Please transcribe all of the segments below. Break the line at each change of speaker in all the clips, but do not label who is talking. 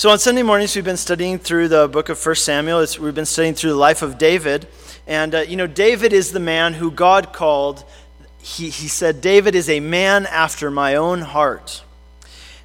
So on Sunday mornings, we've been studying through the book of 1 Samuel. It's, we've been studying through the life of David. And, uh, you know, David is the man who God called, he, he said, David is a man after my own heart.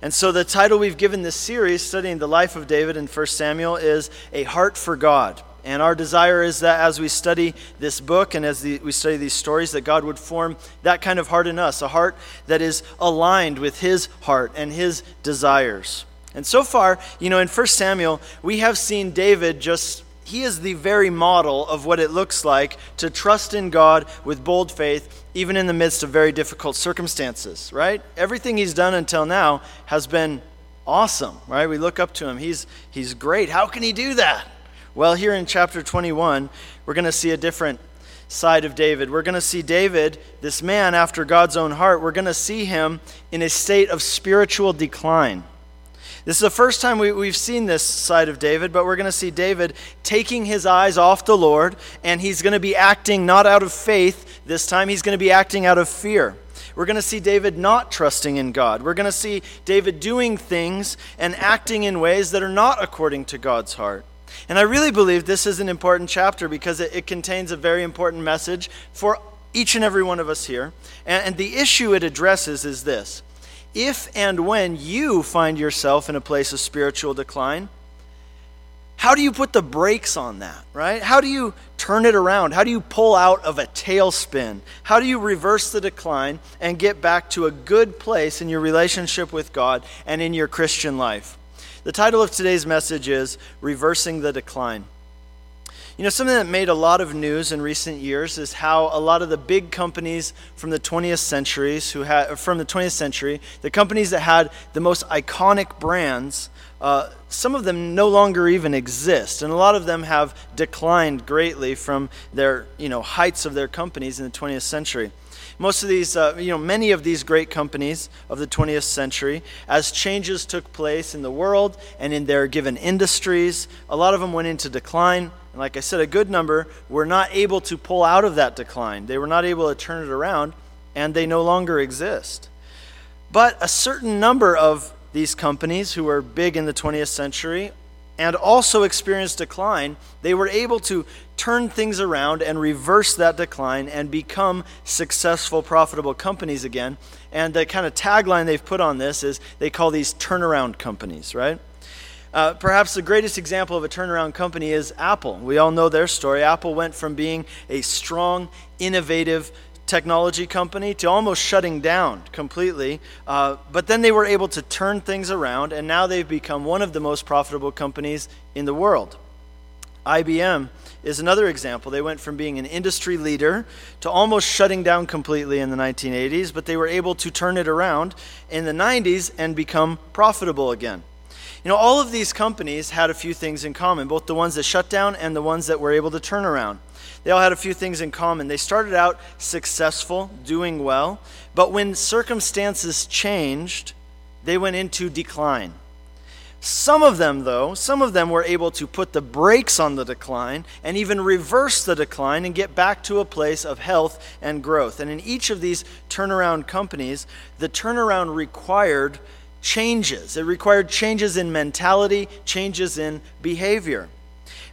And so the title we've given this series, studying the life of David in 1 Samuel, is A Heart for God. And our desire is that as we study this book and as the, we study these stories, that God would form that kind of heart in us, a heart that is aligned with His heart and His desires. And so far, you know, in 1 Samuel, we have seen David just, he is the very model of what it looks like to trust in God with bold faith, even in the midst of very difficult circumstances, right? Everything he's done until now has been awesome, right? We look up to him. He's, he's great. How can he do that? Well, here in chapter 21, we're going to see a different side of David. We're going to see David, this man after God's own heart, we're going to see him in a state of spiritual decline. This is the first time we, have seen this side of David, but we're going to see David taking his eyes off the Lord, and he's going to be acting not out of faith this time, he's going to be acting out of fear. We're going to see David not trusting in God. We're going to see David doing things and acting in ways that are not according to God's heart. And I really believe this is an important chapter because it, it contains a very important message for each and every one of us here. And, and the issue it addresses is this if and when you find yourself in a place of spiritual decline, how do you put the brakes on that, right? How do you turn it around? How do you pull out of a tailspin? How do you reverse the decline and get back to a good place in your relationship with God and in your Christian life? The title of today's message is Reversing the Decline. You know, something that made a lot of news in recent years is how a lot of the big companies from the 20th centuries who had from the 20th century, the companies that had the most iconic brands, uh, some of them no longer even exist, and a lot of them have declined greatly from their you know heights of their companies in the 20th century most of these, uh, you know, many of these great companies of the 20th century, as changes took place in the world and in their given industries, a lot of them went into decline. And like I said, a good number were not able to pull out of that decline. They were not able to turn it around, and they no longer exist. But a certain number of these companies who were big in the 20th century and also experienced decline, they were able to turn things around and reverse that decline and become successful, profitable companies again. And the kind of tagline they've put on this is they call these turnaround companies, right? Uh, perhaps the greatest example of a turnaround company is Apple. We all know their story. Apple went from being a strong, innovative technology company to almost shutting down completely. Uh, but then they were able to turn things around, and now they've become one of the most profitable companies in the world. IBM is another example. They went from being an industry leader to almost shutting down completely in the 1980s, but they were able to turn it around in the 90s and become profitable again. You know, all of these companies had a few things in common, both the ones that shut down and the ones that were able to turn around. They all had a few things in common. They started out successful, doing well, but when circumstances changed, they went into decline. Some of them, though, some of them were able to put the brakes on the decline and even reverse the decline and get back to a place of health and growth. And in each of these turnaround companies, the turnaround required changes. It required changes in mentality, changes in behavior.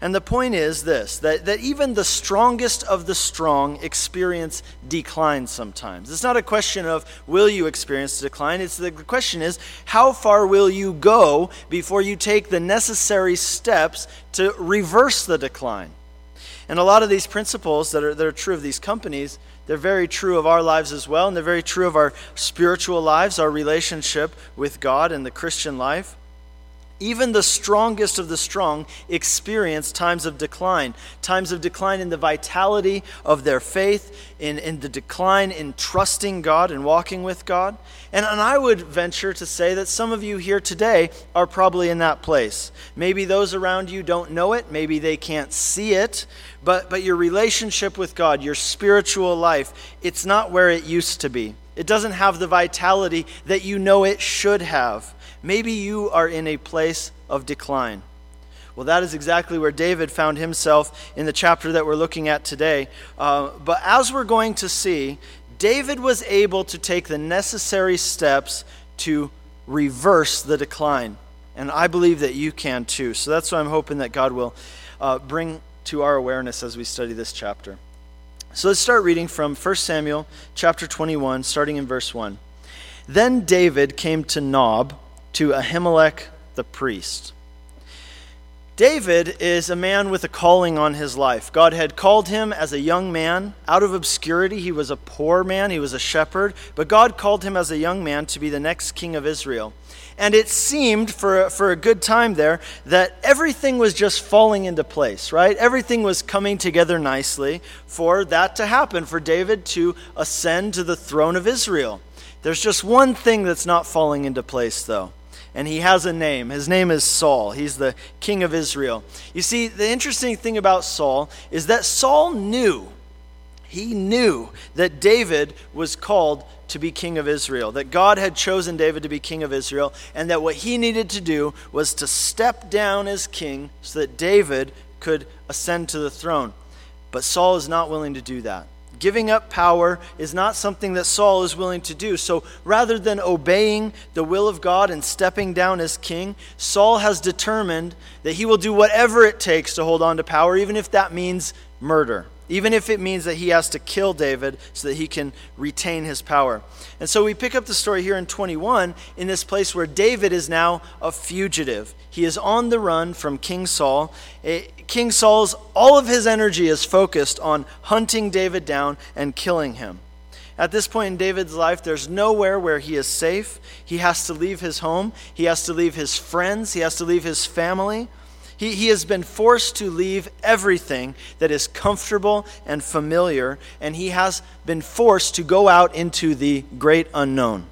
And the point is this that, that even the strongest of the strong experience decline sometimes. It's not a question of will you experience decline, it's the question is how far will you go before you take the necessary steps to reverse the decline? And a lot of these principles that are, that are true of these companies they're very true of our lives as well, and they're very true of our spiritual lives, our relationship with God and the Christian life. Even the strongest of the strong experience times of decline, times of decline in the vitality of their faith, in, in the decline in trusting God and walking with God. And, and I would venture to say that some of you here today are probably in that place. Maybe those around you don't know it, maybe they can't see it, but, but your relationship with God, your spiritual life, it's not where it used to be. It doesn't have the vitality that you know it should have. Maybe you are in a place of decline. Well, that is exactly where David found himself in the chapter that we're looking at today. Uh, but as we're going to see, David was able to take the necessary steps to reverse the decline. And I believe that you can too. So that's what I'm hoping that God will uh, bring to our awareness as we study this chapter. So let's start reading from 1 Samuel chapter 21, starting in verse 1. Then David came to Nob, to Ahimelech the priest. David is a man with a calling on his life. God had called him as a young man out of obscurity. He was a poor man, he was a shepherd, but God called him as a young man to be the next king of Israel. And it seemed for, for a good time there that everything was just falling into place, right? Everything was coming together nicely for that to happen, for David to ascend to the throne of Israel. There's just one thing that's not falling into place, though and he has a name. His name is Saul. He's the king of Israel. You see, the interesting thing about Saul is that Saul knew, he knew that David was called to be king of Israel, that God had chosen David to be king of Israel, and that what he needed to do was to step down as king so that David could ascend to the throne. But Saul is not willing to do that. Giving up power is not something that Saul is willing to do. So rather than obeying the will of God and stepping down as king, Saul has determined that he will do whatever it takes to hold on to power, even if that means murder even if it means that he has to kill David so that he can retain his power. And so we pick up the story here in 21 in this place where David is now a fugitive. He is on the run from King Saul. Eh, King Saul's, all of his energy is focused on hunting David down and killing him. At this point in David's life, there's nowhere where he is safe. He has to leave his home, he has to leave his friends, he has to leave his family. He, he has been forced to leave everything that is comfortable and familiar, and he has been forced to go out into the great unknown.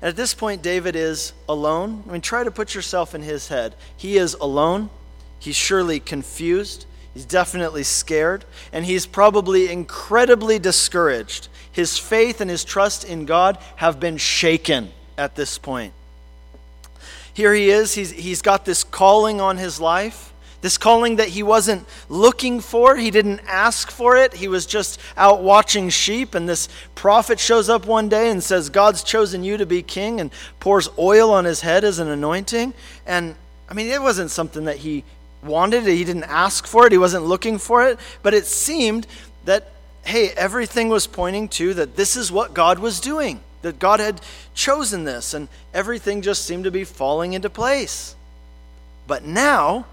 And at this point, David is alone. I mean, try to put yourself in his head. He is alone. He's surely confused. He's definitely scared. And he's probably incredibly discouraged. His faith and his trust in God have been shaken at this point. Here he is, he's, he's got this calling on his life, this calling that he wasn't looking for. He didn't ask for it. He was just out watching sheep. And this prophet shows up one day and says, God's chosen you to be king, and pours oil on his head as an anointing. And I mean, it wasn't something that he wanted, he didn't ask for it, he wasn't looking for it. But it seemed that, hey, everything was pointing to that this is what God was doing that God had chosen this, and everything just seemed to be falling into place. But now,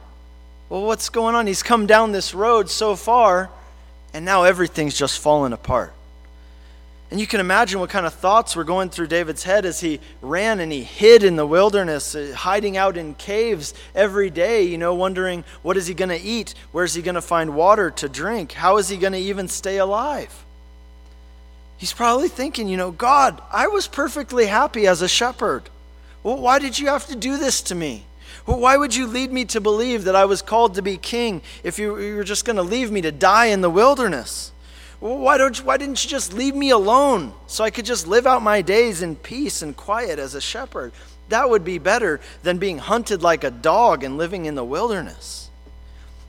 well, what's going on? He's come down this road so far, and now everything's just fallen apart. And you can imagine what kind of thoughts were going through David's head as he ran and he hid in the wilderness, uh, hiding out in caves every day, you know, wondering what is he going to eat? Where's he going to find water to drink? How is he going to even stay alive? He's probably thinking, you know, God, I was perfectly happy as a shepherd. Well, why did you have to do this to me? Well, why would you lead me to believe that I was called to be king if you, you were just going to leave me to die in the wilderness? Well, why, don't you, why didn't you just leave me alone so I could just live out my days in peace and quiet as a shepherd? That would be better than being hunted like a dog and living in the wilderness.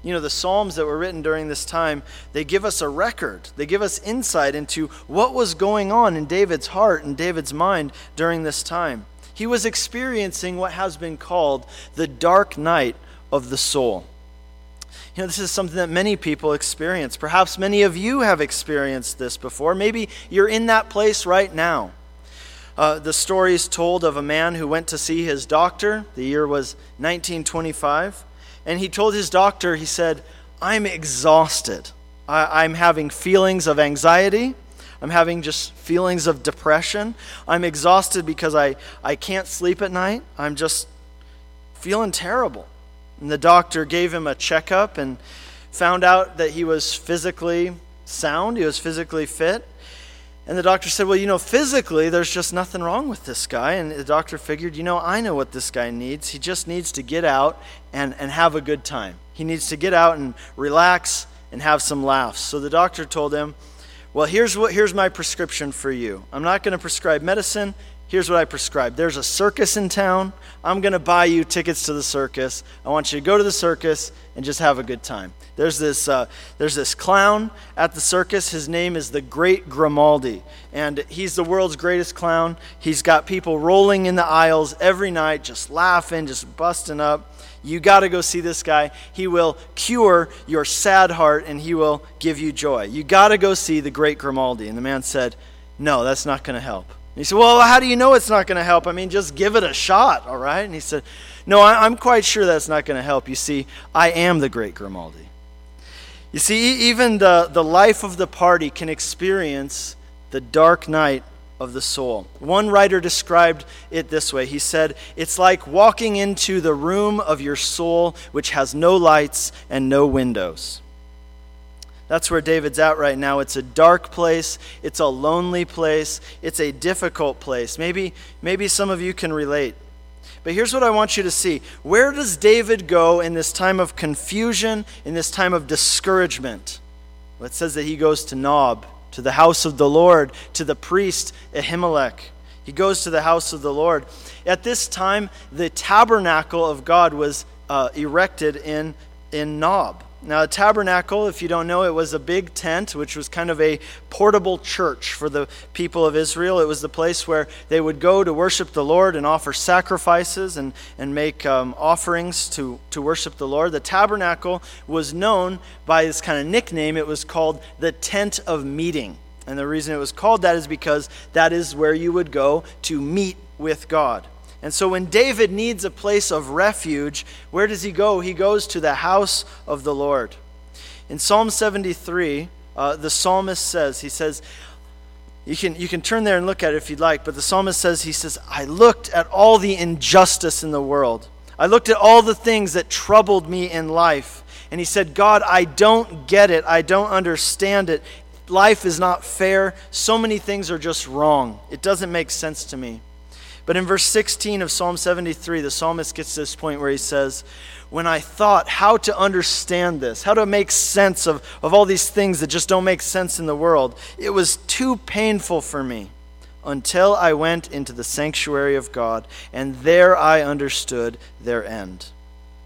You know, the Psalms that were written during this time, they give us a record. They give us insight into what was going on in David's heart and David's mind during this time. He was experiencing what has been called the dark night of the soul. You know, this is something that many people experience. Perhaps many of you have experienced this before. Maybe you're in that place right now. Uh, the story is told of a man who went to see his doctor. The year was 1925 and he told his doctor, he said, I'm exhausted. I, am having feelings of anxiety. I'm having just feelings of depression. I'm exhausted because I, I can't sleep at night. I'm just feeling terrible. And the doctor gave him a checkup and found out that he was physically sound, he was physically fit. And the doctor said, Well, you know, physically, there's just nothing wrong with this guy. And the doctor figured, You know, I know what this guy needs. He just needs to get out and, and have a good time. He needs to get out and relax and have some laughs. So the doctor told him, Well, here's, what, here's my prescription for you. I'm not going to prescribe medicine. Here's what I prescribe there's a circus in town. I'm going to buy you tickets to the circus. I want you to go to the circus and just have a good time. There's this, uh, there's this clown at the circus. His name is the Great Grimaldi. And he's the world's greatest clown. He's got people rolling in the aisles every night, just laughing, just busting up. You got to go see this guy. He will cure your sad heart and he will give you joy. You got to go see the Great Grimaldi. And the man said, No, that's not going to help. He said, Well, how do you know it's not going to help? I mean, just give it a shot, all right? And he said, No, I, am quite sure that's not going to help. You see, I am the great Grimaldi. You see, even the, the life of the party can experience the dark night of the soul. One writer described it this way He said, It's like walking into the room of your soul, which has no lights and no windows. That's where David's at right now. It's a dark place. It's a lonely place. It's a difficult place. Maybe, maybe some of you can relate. But here's what I want you to see. Where does David go in this time of confusion, in this time of discouragement? Well, it says that he goes to Nob, to the house of the Lord, to the priest Ahimelech. He goes to the house of the Lord. At this time, the tabernacle of God was uh, erected in, in Nob. Now, a tabernacle, if you don't know, it was a big tent, which was kind of a portable church for the people of Israel. It was the place where they would go to worship the Lord and offer sacrifices and, and make um, offerings to, to worship the Lord. The tabernacle was known by this kind of nickname. It was called the tent of meeting. And the reason it was called that is because that is where you would go to meet with God. And so when David needs a place of refuge, where does he go? He goes to the house of the Lord. In Psalm 73, uh, the psalmist says, he says, you can, you can turn there and look at it if you'd like, but the psalmist says, he says, I looked at all the injustice in the world. I looked at all the things that troubled me in life. And he said, God, I don't get it. I don't understand it. Life is not fair. So many things are just wrong. It doesn't make sense to me. But in verse 16 of Psalm 73, the psalmist gets to this point where he says, When I thought how to understand this, how to make sense of, of all these things that just don't make sense in the world, it was too painful for me until I went into the sanctuary of God, and there I understood their end.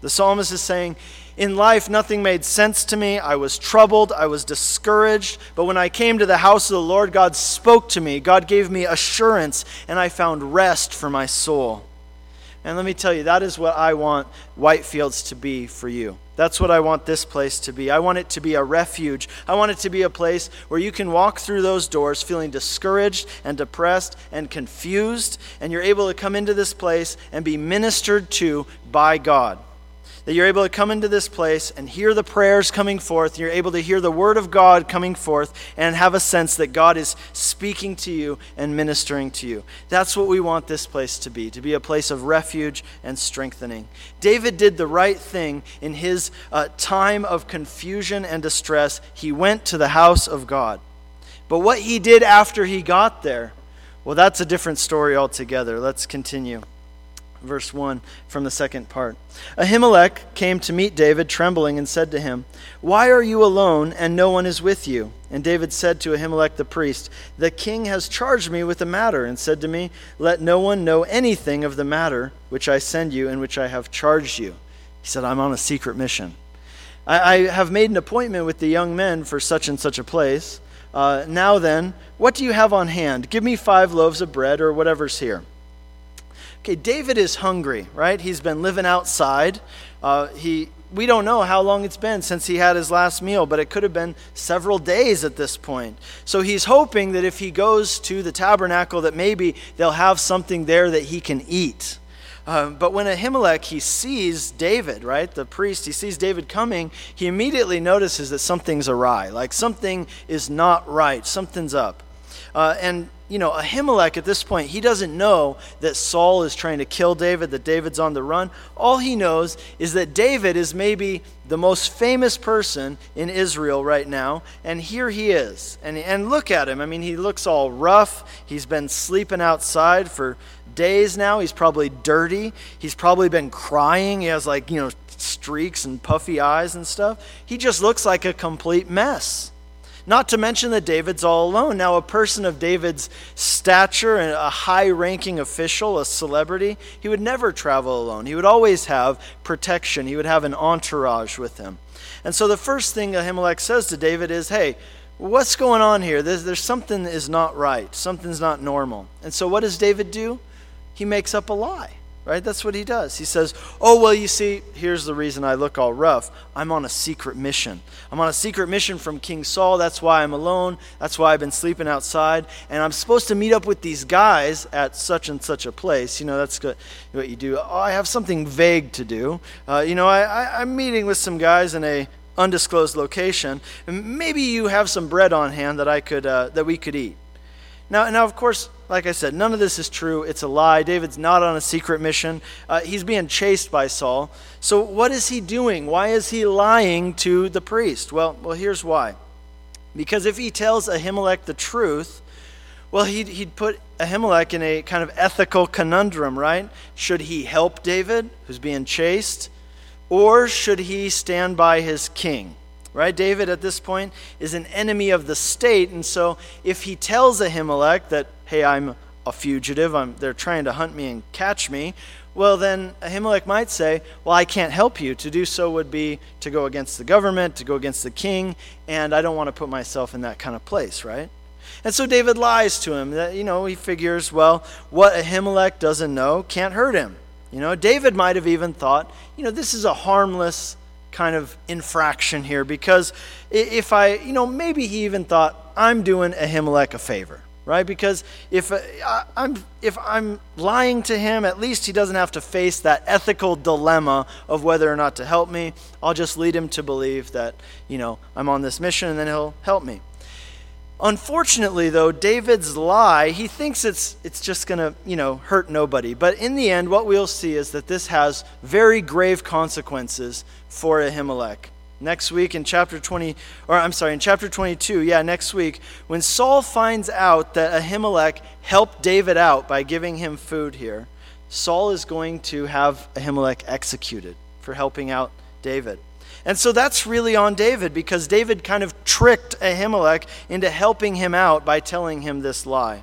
The psalmist is saying, in life, nothing made sense to me. I was troubled. I was discouraged. But when I came to the house of the Lord, God spoke to me. God gave me assurance, and I found rest for my soul. And let me tell you, that is what I want Whitefields to be for you. That's what I want this place to be. I want it to be a refuge. I want it to be a place where you can walk through those doors feeling discouraged and depressed and confused, and you're able to come into this place and be ministered to by God that you're able to come into this place and hear the prayers coming forth. You're able to hear the word of God coming forth and have a sense that God is speaking to you and ministering to you. That's what we want this place to be, to be a place of refuge and strengthening. David did the right thing in his uh, time of confusion and distress. He went to the house of God. But what he did after he got there, well, that's a different story altogether. Let's continue verse 1 from the second part. Ahimelech came to meet David, trembling, and said to him, Why are you alone, and no one is with you? And David said to Ahimelech the priest, The king has charged me with the matter, and said to me, Let no one know anything of the matter which I send you and which I have charged you. He said, I'm on a secret mission. I, I have made an appointment with the young men for such and such a place. Uh, now then, what do you have on hand? Give me five loaves of bread or whatever's here. Okay, David is hungry, right? He's been living outside. Uh, he, we don't know how long it's been since he had his last meal, but it could have been several days at this point. So he's hoping that if he goes to the tabernacle, that maybe they'll have something there that he can eat. Um, but when Ahimelech he sees David, right, the priest, he sees David coming, he immediately notices that something's awry, like something is not right, something's up. Uh, and you know, Ahimelech at this point, he doesn't know that Saul is trying to kill David, that David's on the run. All he knows is that David is maybe the most famous person in Israel right now, and here he is. And, and look at him. I mean, he looks all rough. He's been sleeping outside for days now. He's probably dirty. He's probably been crying. He has, like, you know, streaks and puffy eyes and stuff. He just looks like a complete mess. Not to mention that David's all alone. Now, a person of David's stature and a high ranking official, a celebrity, he would never travel alone. He would always have protection, he would have an entourage with him. And so the first thing Ahimelech says to David is, Hey, what's going on here? There's, there's something is not right. Something's not normal. And so what does David do? He makes up a lie right? That's what he does. He says, Oh, well, you see, here's the reason I look all rough. I'm on a secret mission. I'm on a secret mission from King Saul. That's why I'm alone. That's why I've been sleeping outside. And I'm supposed to meet up with these guys at such and such a place. You know, that's what you do. Oh, I have something vague to do. Uh, you know, I, I, I'm meeting with some guys in a undisclosed location. And maybe you have some bread on hand that I could uh, that we could eat. Now, now, of course, like I said, none of this is true. It's a lie. David's not on a secret mission. Uh, he's being chased by Saul. So, what is he doing? Why is he lying to the priest? Well, well, here's why. Because if he tells Ahimelech the truth, well, he'd, he'd put Ahimelech in a kind of ethical conundrum, right? Should he help David, who's being chased, or should he stand by his king? Right? David at this point is an enemy of the state, and so if he tells Ahimelech that, hey, I'm a fugitive, I'm, they're trying to hunt me and catch me, well, then Ahimelech might say, Well, I can't help you. To do so would be to go against the government, to go against the king, and I don't want to put myself in that kind of place, right? And so David lies to him. That, you know, he figures, well, what Ahimelech doesn't know can't hurt him. You know, David might have even thought, you know, this is a harmless kind of infraction here because if I, you know, maybe he even thought, I'm doing Ahimelech a favor, right? Because if uh, I'm if I'm lying to him, at least he doesn't have to face that ethical dilemma of whether or not to help me. I'll just lead him to believe that, you know, I'm on this mission and then he'll help me. Unfortunately, though, David's lie, he thinks it's, it's just going to, you know, hurt nobody. But in the end, what we'll see is that this has very grave consequences for Ahimelech. Next week in chapter 20, or I'm sorry, in chapter 22, yeah, next week, when Saul finds out that Ahimelech helped David out by giving him food here, Saul is going to have Ahimelech executed for helping out David. And so that's really on David because David kind of tricked Ahimelech into helping him out by telling him this lie.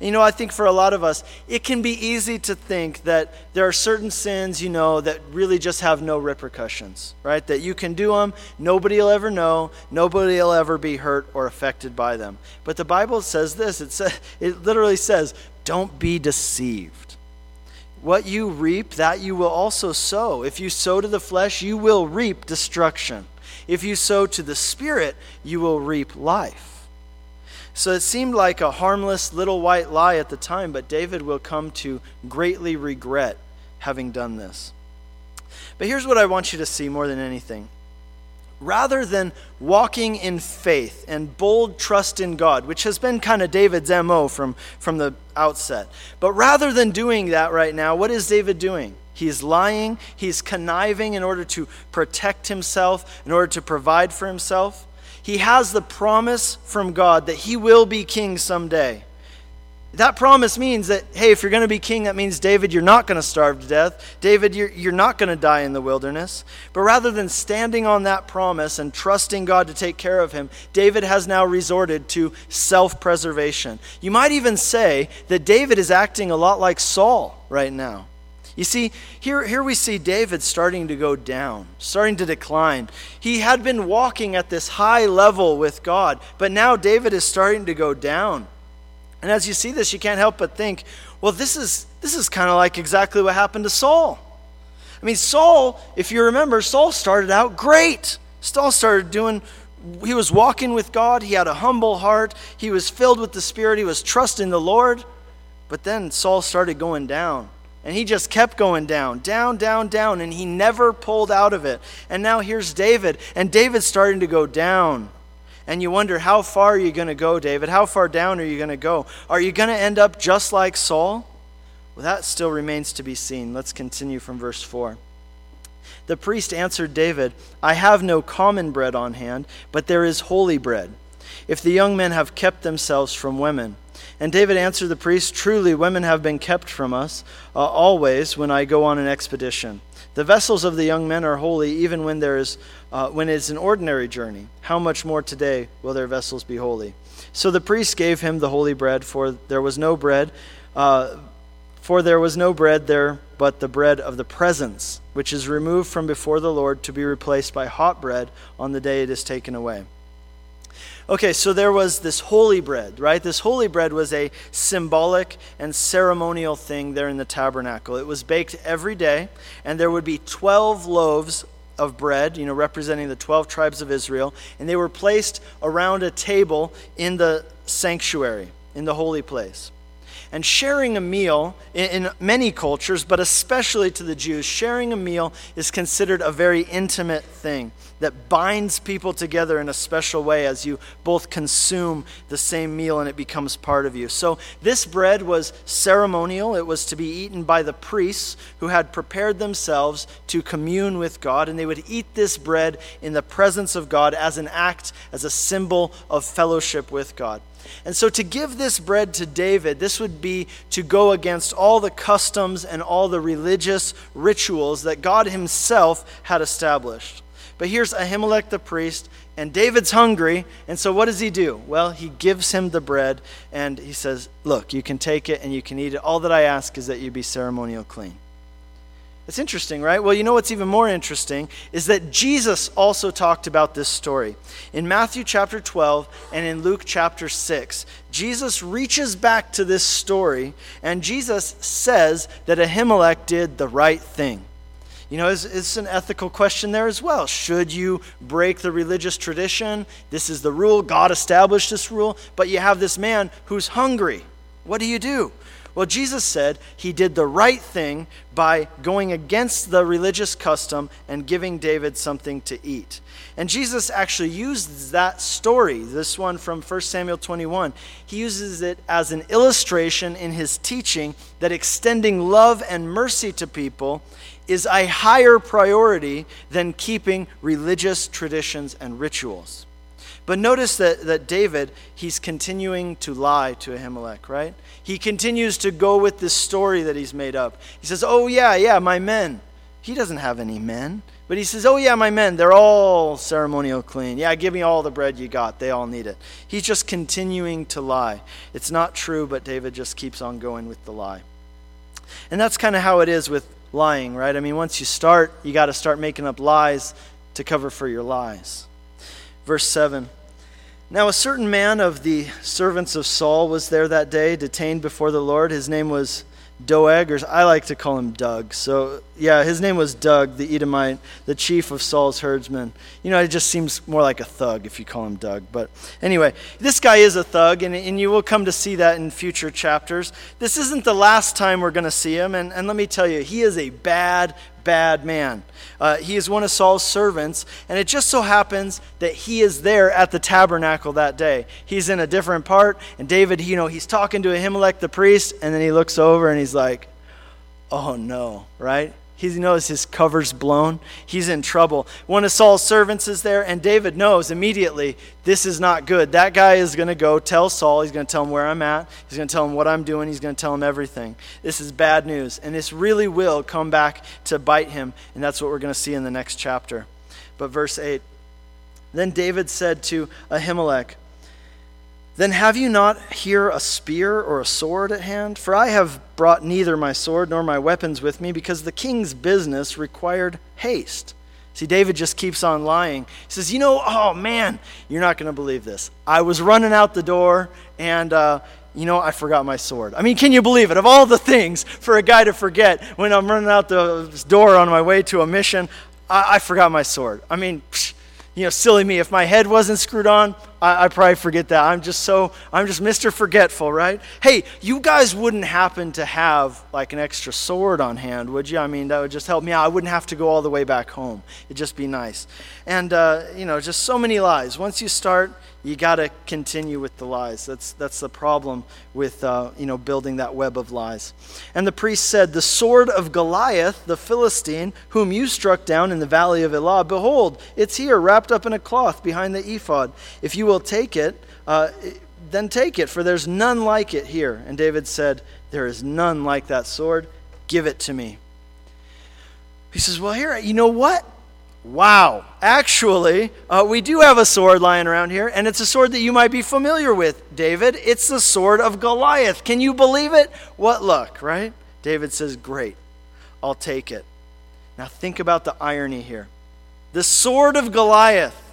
And you know, I think for a lot of us, it can be easy to think that there are certain sins, you know, that really just have no repercussions, right? That you can do them, nobody will ever know, nobody will ever be hurt or affected by them. But the Bible says this it, says, it literally says, don't be deceived. What you reap, that you will also sow. If you sow to the flesh, you will reap destruction. If you sow to the Spirit, you will reap life. So it seemed like a harmless little white lie at the time, but David will come to greatly regret having done this. But here's what I want you to see more than anything rather than walking in faith and bold trust in God, which has been kind of David's MO from, from the outset. But rather than doing that right now, what is David doing? He's lying, he's conniving in order to protect himself, in order to provide for himself. He has the promise from God that he will be king someday. That promise means that, hey, if you're going to be king, that means, David, you're not going to starve to death. David, you're, you're not going to die in the wilderness. But rather than standing on that promise and trusting God to take care of him, David has now resorted to self preservation. You might even say that David is acting a lot like Saul right now. You see, here, here we see David starting to go down, starting to decline. He had been walking at this high level with God, but now David is starting to go down. And as you see this, you can't help but think, well, this is, this is kind of like exactly what happened to Saul. I mean, Saul, if you remember, Saul started out great. Saul started doing, he was walking with God. He had a humble heart. He was filled with the Spirit. He was trusting the Lord. But then Saul started going down. And he just kept going down, down, down, down, and he never pulled out of it. And now here's David, and David's starting to go down and you wonder, how far are you going to go, David? How far down are you going to go? Are you going to end up just like Saul? Well, that still remains to be seen. Let's continue from verse 4. The priest answered David, I have no common bread on hand, but there is holy bread. If the young men have kept themselves from women. And David answered the priest, Truly, women have been kept from us uh, always when I go on an expedition. The vessels of the young men are holy, even when there is uh, when it's an ordinary journey. How much more today will their vessels be holy? So the priest gave him the holy bread, for there was no bread, uh, for there was no bread there but the bread of the presence, which is removed from before the Lord to be replaced by hot bread on the day it is taken away. Okay, so there was this holy bread, right? This holy bread was a symbolic and ceremonial thing there in the tabernacle. It was baked every day, and there would be 12 loaves of bread, you know, representing the 12 tribes of Israel, and they were placed around a table in the sanctuary, in the holy place. And sharing a meal, in, many cultures, but especially to the Jews, sharing a meal is considered a very intimate thing that binds people together in a special way as you both consume the same meal and it becomes part of you. So, this bread was ceremonial. It was to be eaten by the priests who had prepared themselves to commune with God, and they would eat this bread in the presence of God as an act, as a symbol of fellowship with God. And so, to give this bread to David, this would be to go against all the customs and all the religious rituals that God Himself had established. But here's Ahimelech the priest, and David's hungry. And so what does he do? Well, he gives him the bread, and he says, Look, you can take it and you can eat it. All that I ask is that you be ceremonial clean. It's interesting, right? Well, you know what's even more interesting is that Jesus also talked about this story. In Matthew chapter 12 and in Luke chapter 6, Jesus reaches back to this story, and Jesus says that Ahimelech did the right thing. You know, it's, it's, an ethical question there as well. Should you break the religious tradition? This is the rule. God established this rule. But you have this man who's hungry. What do you do? Well, Jesus said he did the right thing by going against the religious custom and giving David something to eat. And Jesus actually uses that story, this one from 1 Samuel 21. He uses it as an illustration in his teaching that extending love and mercy to people is a higher priority than keeping religious traditions and rituals. But notice that, that David, he's continuing to lie to Ahimelech, right? He continues to go with this story that he's made up. He says, Oh, yeah, yeah, my men. He doesn't have any men. But he says, Oh, yeah, my men, they're all ceremonial clean. Yeah, give me all the bread you got. They all need it. He's just continuing to lie. It's not true, but David just keeps on going with the lie. And that's kind of how it is with lying, right? I mean, once you start, you got to start making up lies to cover for your lies. Verse 7 Now a certain man of the servants of Saul was there that day, detained before the Lord. His name was Doeg, or I like to call him Doug. So, yeah, his name was Doug, the Edomite, the chief of Saul's herdsmen. You know, it just seems more like a thug if you call him Doug. But anyway, this guy is a thug, and, and you will come to see that in future chapters. This isn't the last time we're going to see him, and, and let me tell you, he is a bad, bad man. Uh, he is one of Saul's servants, and it just so happens that he is there at the tabernacle that day. He's in a different part, and David, you know, he's talking to Ahimelech the priest, and then he looks over and he's like, oh no, right? He knows his cover's blown. He's in trouble. One of Saul's servants is there, and David knows immediately this is not good. That guy is going to go tell Saul. He's going to tell him where I'm at. He's going to tell him what I'm doing. He's going to tell him everything. This is bad news. And this really will come back to bite him. And that's what we're going to see in the next chapter. But verse 8 Then David said to Ahimelech, then have you not here a spear or a sword at hand? For I have brought neither my sword nor my weapons with me, because the king's business required haste. See, David just keeps on lying. He says, You know, oh man, you're not going to believe this. I was running out the door, and, uh, you know, I forgot my sword. I mean, can you believe it? Of all the things for a guy to forget when I'm running out the door on my way to a mission, I, I forgot my sword. I mean, psh, you know, silly me. If my head wasn't screwed on, I, I, probably forget that. I'm just so, I'm just Mr. Forgetful, right? Hey, you guys wouldn't happen to have like an extra sword on hand, would you? I mean, that would just help me out. I wouldn't have to go all the way back home. It'd just be nice. And, uh, you know, just so many lies. Once you start, you got to continue with the lies. That's, that's the problem with uh, you know, building that web of lies. And the priest said, The sword of Goliath, the Philistine, whom you struck down in the valley of Elah, behold, it's here, wrapped up in a cloth behind the ephod. If you will take it, uh, then take it, for there's none like it here. And David said, There is none like that sword. Give it to me. He says, Well, here, you know what? Wow. Actually, uh, we do have a sword lying around here, and it's a sword that you might be familiar with, David. It's the sword of Goliath. Can you believe it? What luck, right? David says, Great. I'll take it. Now, think about the irony here. The sword of Goliath,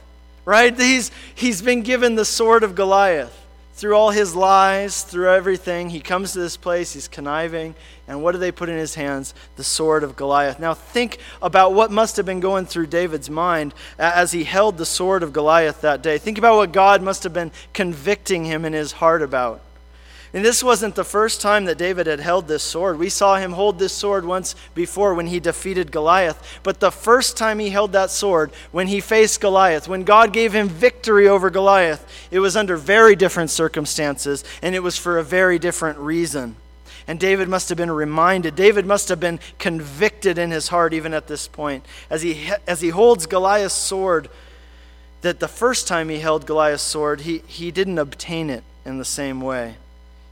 right? He's, he's been given the sword of Goliath through all his lies, through everything, he comes to this place, he's conniving, and what do they put in his hands? The sword of Goliath. Now, think about what must have been going through David's mind as he held the sword of Goliath that day. Think about what God must have been convicting him in his heart about. And this wasn't the first time that David had held this sword. We saw him hold this sword once before when he defeated Goliath. But the first time he held that sword, when he faced Goliath, when God gave him victory over Goliath, it was under very different circumstances, and it was for a very different reason. And David must have been reminded. David must have been convicted in his heart, even at this point, as he, as he holds Goliath's sword, that the first time he held Goliath's sword, he, he didn't obtain it in the same way.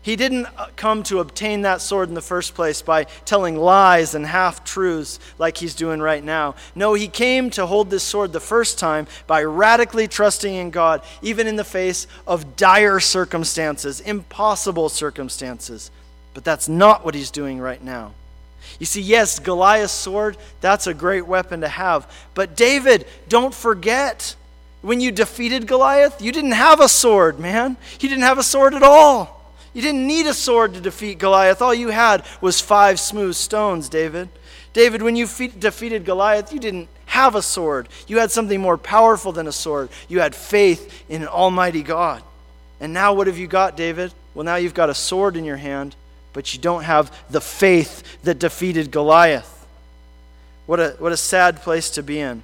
He didn't uh, come to obtain that sword in the first place by telling lies and half truths like he's doing right now. No, he came to hold this sword the first time by radically trusting in God, even in the face of dire circumstances, impossible circumstances. But that's not what he's doing right now. You see, yes, Goliath's sword, that's a great weapon to have. But David, don't forget, when you defeated Goliath, you didn't have a sword, man. He didn't have a sword at all. You didn't need a sword to defeat Goliath. All you had was five smooth stones, David. David, when you fe- defeated Goliath, you didn't have a sword. You had something more powerful than a sword. You had faith in an almighty God. And now, what have you got, David? Well, now you've got a sword in your hand, but you don't have the faith that defeated Goliath. What a, what a sad place to be in.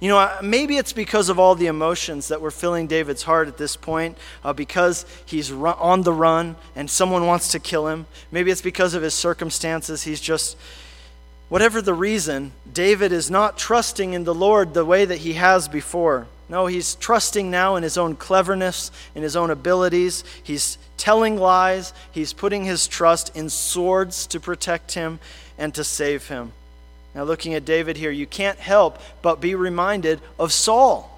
You know, maybe it's because of all the emotions that were filling David's heart at this point, uh, because he's run, on the run and someone wants to kill him. Maybe it's because of his circumstances. He's just, whatever the reason, David is not trusting in the Lord the way that he has before. No, he's trusting now in his own cleverness, in his own abilities. He's telling lies. He's putting his trust in swords to protect him and to save him. Now, looking at David here, you can't help but be reminded of Saul.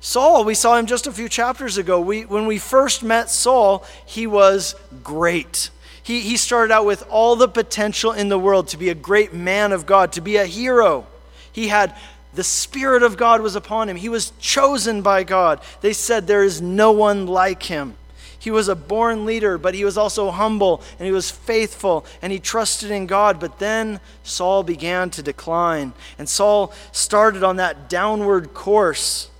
Saul, we saw him just a few chapters ago. We, when we first met Saul, he was great. He, he started out with all the potential in the world to be a great man of God, to be a hero. He had the Spirit of God was upon him. He was chosen by God. They said, There is no one like him. He was a born leader, but he was also humble and he was faithful and he trusted in God. But then Saul began to decline. And Saul started on that downward course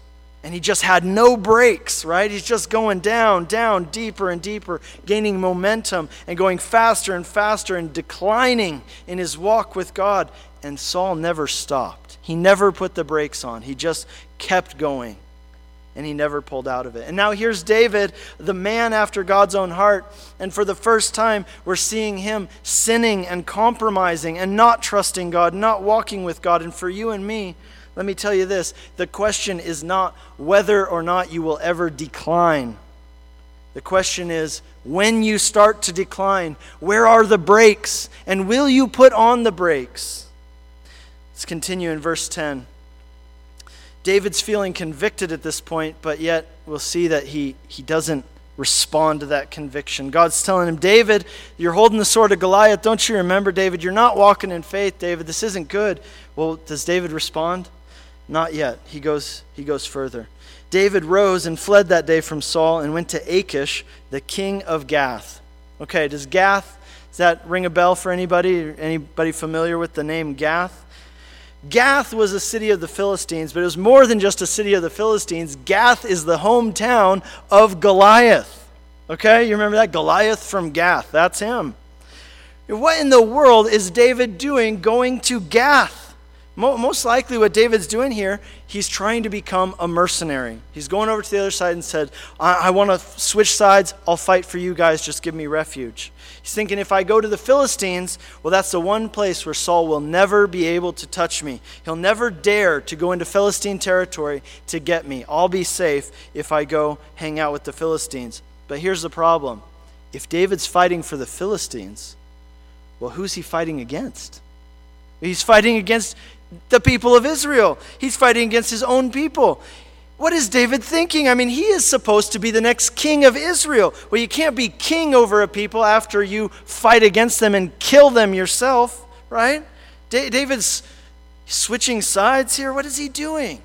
and he just had no brakes, right? He's just going down, down, deeper and deeper, gaining momentum and going faster and faster and declining in his walk with God. And Saul never stopped. He never put the brakes on, he just kept going and he never pulled out of it. And now here's David, the man after God's own heart. And for the first time, we're seeing him sinning and compromising and not trusting God, not walking with God. And for you and me, let me tell you this the question is not whether or not you will ever decline. The question is when you start to decline, where are the brakes? And will you put on the brakes? Let's continue in verse 10. David's feeling convicted at this point, but yet we'll see that he, he doesn't respond to that conviction. God's telling him, David, you're holding the sword of Goliath. Don't you remember, David? You're not walking in faith, David. This isn't good. Well, does David respond? Not yet. He goes, he goes further. David rose and fled that day from Saul and went to Achish, the king of Gath. Okay, does Gath, does that ring a bell for anybody? Anybody familiar with the name Gath? Gath was a city of the Philistines, but it was more than just a city of the Philistines. Gath is the hometown of Goliath. Okay, you remember that? Goliath from Gath. That's him. What in the world is David doing going to Gath? Most likely, what David's doing here, he's trying to become a mercenary. He's going over to the other side and said, I, I want to switch sides. I'll fight for you guys. Just give me refuge. He's thinking, if I go to the Philistines, well, that's the one place where Saul will never be able to touch me. He'll never dare to go into Philistine territory to get me. I'll be safe if I go hang out with the Philistines. But here's the problem if David's fighting for the Philistines, well, who's he fighting against? He's fighting against the people of Israel, he's fighting against his own people. What is David thinking? I mean, he is supposed to be the next king of Israel. Well, you can't be king over a people after you fight against them and kill them yourself, right? David's switching sides here. What is he doing?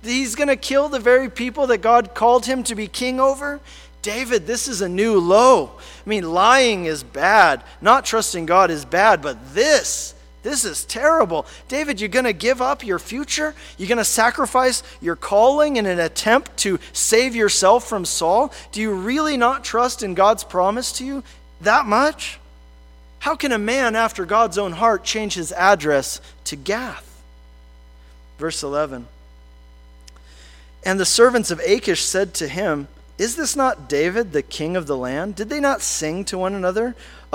He's going to kill the very people that God called him to be king over? David, this is a new low. I mean, lying is bad. Not trusting God is bad, but this, this is terrible. David, you're going to give up your future? You're going to sacrifice your calling in an attempt to save yourself from Saul? Do you really not trust in God's promise to you that much? How can a man after God's own heart change his address to Gath? Verse 11. And the servants of Achish said to him, Is this not David, the king of the land? Did they not sing to one another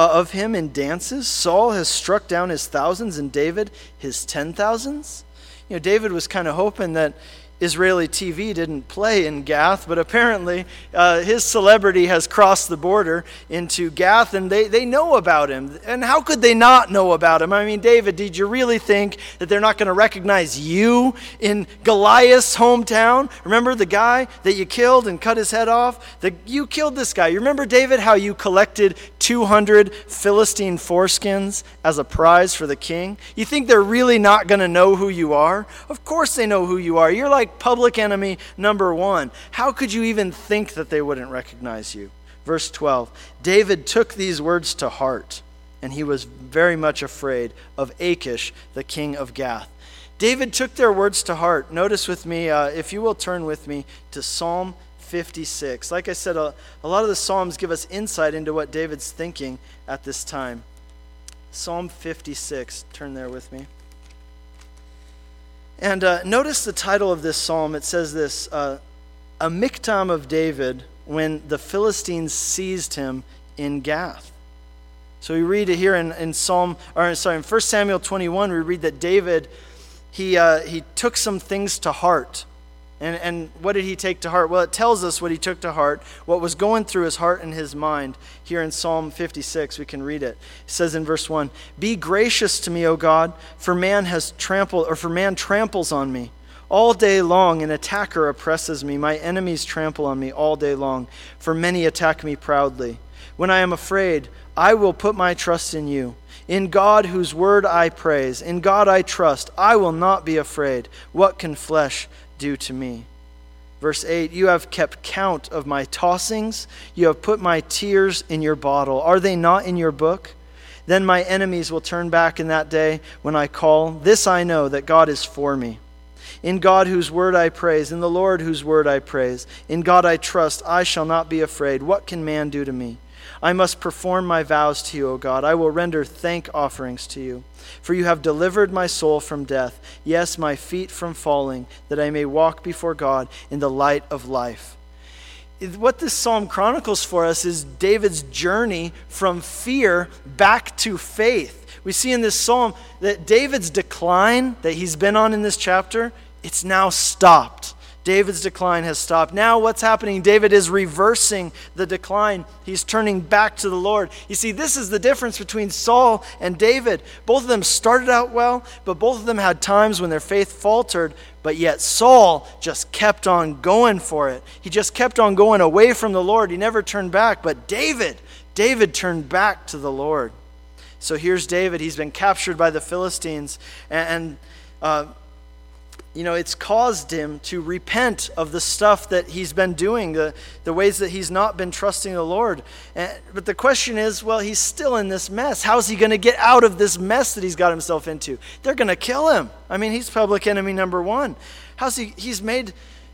of him in dances? Saul has struck down his thousands, and David his ten thousands? You know, David was kind of hoping that Israeli TV didn't play in Gath, but apparently uh, his celebrity has crossed the border into Gath and they, they know about him. And how could they not know about him? I mean, David, did you really think that they're not going to recognize you in Goliath's hometown? Remember the guy that you killed and cut his head off? The, you killed this guy. You remember, David, how you collected 200 Philistine foreskins as a prize for the king? You think they're really not going to know who you are? Of course they know who you are. You're like public enemy number one. How could you even think that they wouldn't recognize you? Verse 12 David took these words to heart, and he was very much afraid of Achish, the king of Gath. David took their words to heart. Notice with me, uh, if you will turn with me to Psalm 56. Like I said, a, a lot of the Psalms give us insight into what David's thinking at this time. Psalm 56, turn there with me. And uh, notice the title of this psalm. It says this uh, A Michtam of David when the Philistines seized him in Gath. So we read it here in, in Psalm, or sorry, in 1 Samuel 21, we read that David, he, uh, he took some things to heart. And, and what did he take to heart? Well, it tells us what he took to heart, what was going through his heart and his mind. Here in Psalm 56, we can read it. It says in verse 1 Be gracious to me, O God, for man has trampled, or for man tramples on me. All day long, an attacker oppresses me. My enemies trample on me all day long, for many attack me proudly. When I am afraid, I will put my trust in you. In God, whose word I praise, in God I trust, I will not be afraid. What can flesh do to me. Verse 8 You have kept count of my tossings, you have put my tears in your bottle. Are they not in your book? Then my enemies will turn back in that day when I call. This I know that God is for me. In God, whose word I praise, in the Lord, whose word I praise, in God I trust, I shall not be afraid. What can man do to me? I must perform my vows to you, O God. I will render thank offerings to you. For you have delivered my soul from death, yes, my feet from falling, that I may walk before God in the light of life. What this psalm chronicles for us is David's journey from fear back to faith. We see in this psalm that David's decline that he's been on in this chapter, it's now stopped. David's decline has stopped. Now, what's happening? David is reversing the decline. He's turning back to the Lord. You see, this is the difference between Saul and David. Both of them started out well, but both of them had times when their faith faltered, but yet Saul just kept on going for it. He just kept on going away from the Lord. He never turned back. But David, David turned back to the Lord. So here's David. He's been captured by the Philistines, and, uh, you know, it's caused him to repent of the stuff that he's been doing, the, the ways that he's not been trusting the Lord. And, but the question is well, he's still in this mess. How's he going to get out of this mess that he's got himself into? They're going to kill him. I mean, he's public enemy number one. How's he? He's made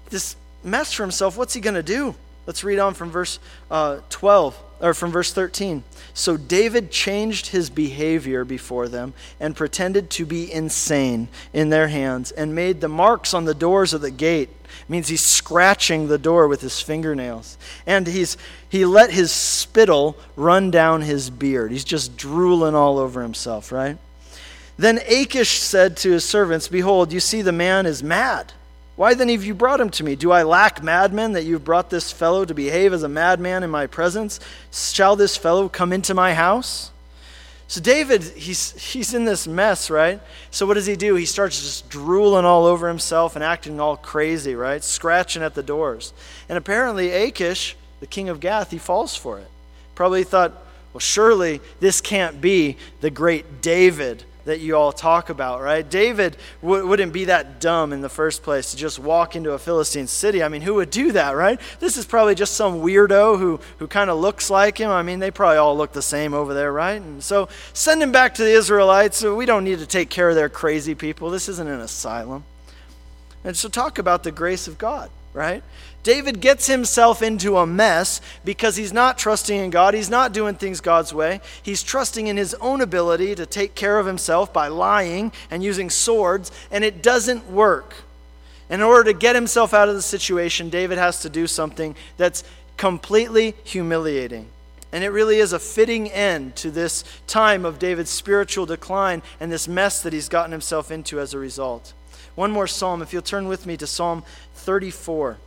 this mess for himself. What's he going to do? Let's read on from verse uh, 12 or from verse 13. So David changed his behavior before them and pretended to be insane in their hands and made the marks on the doors of the gate. It means he's scratching the door with his fingernails. And he's he let his spittle run down his beard. He's just drooling all over himself, right? Then Achish said to his servants, Behold, you see the man is mad. Why then have you brought him to me? Do I lack madmen that you've brought this fellow to behave as a madman in my presence? Shall this fellow come into my house? So David, he's, he's in this mess, right? So what does he do? He starts just drooling all over himself and acting all crazy, right? Scratching at the doors. And apparently Achish, the king of Gath, he falls for it. Probably thought, well, surely this can't be the great David that you all talk about, right? David w- wouldn't be that dumb in the first place to just walk into a Philistine city. I mean, who would do that, right? This is probably just some weirdo who, who kind of looks like him. I mean, they probably all look the same over there, right? And so send him back to the Israelites. We don't need to take care of their crazy people. This isn't an asylum. And so talk about the grace of God, right? David gets himself into a mess because he's not trusting in God. He's not doing things God's way. He's trusting in his own ability to take care of himself by lying and using swords, and it doesn't work. In order to get himself out of the situation, David has to do something that's completely humiliating. And it really is a fitting end to this time of David's spiritual decline and this mess that he's gotten himself into as a result. One more psalm, if you'll turn with me to Psalm 34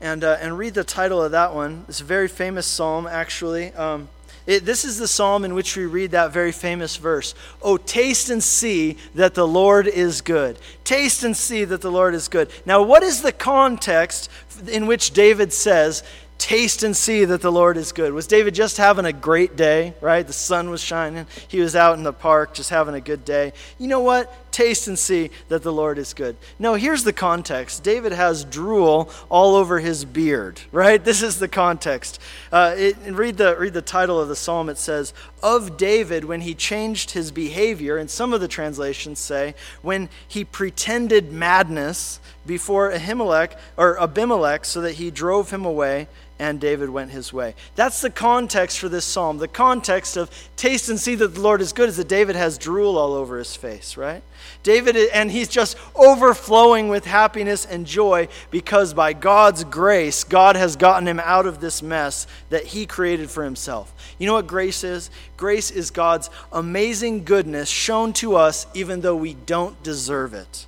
and, uh, and read the title of that one. It's a very famous psalm, actually. Um, it, this is the psalm in which we read that very famous verse Oh, taste and see that the Lord is good. Taste and see that the Lord is good. Now, what is the context in which David says, Taste and see that the Lord is good. Was David just having a great day, right? The sun was shining. He was out in the park just having a good day. You know what? Taste and see that the Lord is good. No, here's the context. David has drool all over his beard, right? This is the context. Uh, it, read, the, read the title of the psalm. It says, Of David when he changed his behavior, and some of the translations say, when he pretended madness before Ahimelech or Abimelech so that he drove him away and David went his way. That's the context for this psalm. The context of taste and see that the Lord is good is that David has drool all over his face, right? David, and he's just overflowing with happiness and joy because by God's grace, God has gotten him out of this mess that he created for himself. You know what grace is? Grace is God's amazing goodness shown to us even though we don't deserve it.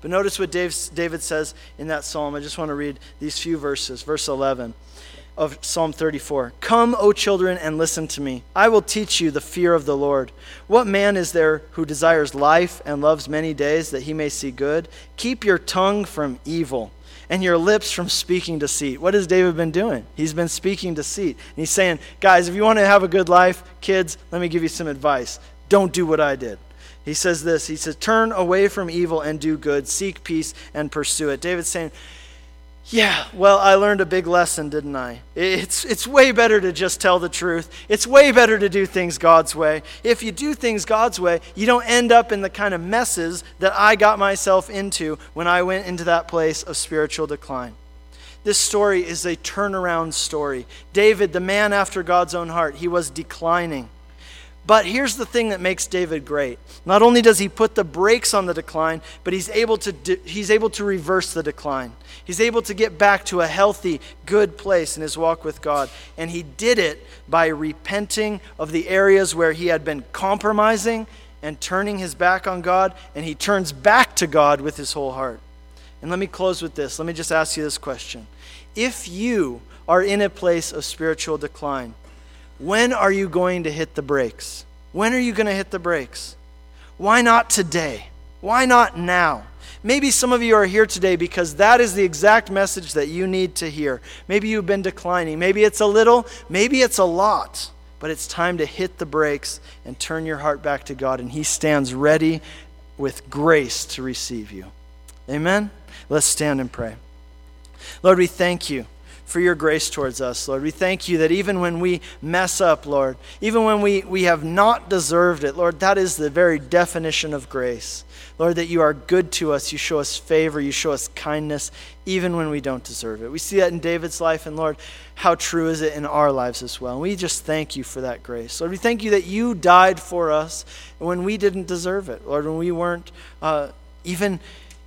But notice what David says in that psalm. I just want to read these few verses. Verse 11 of Psalm 34 Come, O children, and listen to me. I will teach you the fear of the Lord. What man is there who desires life and loves many days that he may see good? Keep your tongue from evil and your lips from speaking deceit. What has David been doing? He's been speaking deceit. And he's saying, Guys, if you want to have a good life, kids, let me give you some advice. Don't do what I did. He says this He says, Turn away from evil and do good, seek peace and pursue it. David's saying, yeah, well, I learned a big lesson, didn't I? It's, it's way better to just tell the truth. It's way better to do things God's way. If you do things God's way, you don't end up in the kind of messes that I got myself into when I went into that place of spiritual decline. This story is a turnaround story. David, the man after God's own heart, he was declining. But here's the thing that makes David great. Not only does he put the brakes on the decline, but he's able to, he's able to reverse the decline. He's able to get back to a healthy, good place in his walk with God. And he did it by repenting of the areas where he had been compromising and turning his back on God, and he turns back to God with his whole heart. And let me close with this. Let me just ask you this question. If you are in a place of spiritual decline, when are you going to hit the brakes? When are you going to hit the brakes? Why not today? Why not now? Maybe some of you are here today because that is the exact message that you need to hear. Maybe you've been declining. Maybe it's a little, maybe it's a lot, but it's time to hit the brakes and turn your heart back to God, and He stands ready with grace to receive you. Amen? Let's stand and pray. Lord, we thank you for your grace towards us, Lord. We thank you that even when we mess up, Lord, even when we, we have not deserved it, Lord, that is the very definition of grace. Lord, that you are good to us. You show us favor. You show us kindness, even when we don't deserve it. We see that in David's life, and Lord, how true is it in our lives as well. And we just thank you for that grace. Lord, we thank you that you died for us when we didn't deserve it. Lord, when we weren't uh, even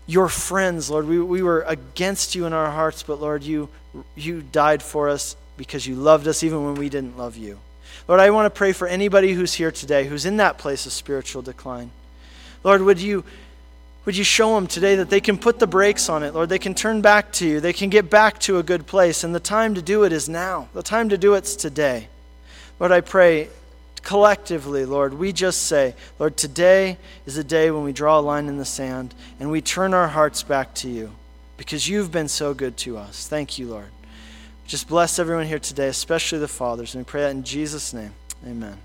your friends, Lord. We, we were against you in our hearts, but Lord, you, you died for us because you loved us even when we didn't love you. Lord, I want to pray for anybody who's here today who's in that place of spiritual decline. Lord, would you, would you show them today that they can put the brakes on it? Lord, they can turn back to you. They can get back to a good place. And the time to do it is now. The time to do it's today. Lord, I pray collectively, Lord, we just say, Lord, today is a day when we draw a line in the sand and we turn our hearts back to you because you've been so good to us. Thank you, Lord. Just bless everyone here today, especially the fathers. And we pray that in Jesus' name. Amen.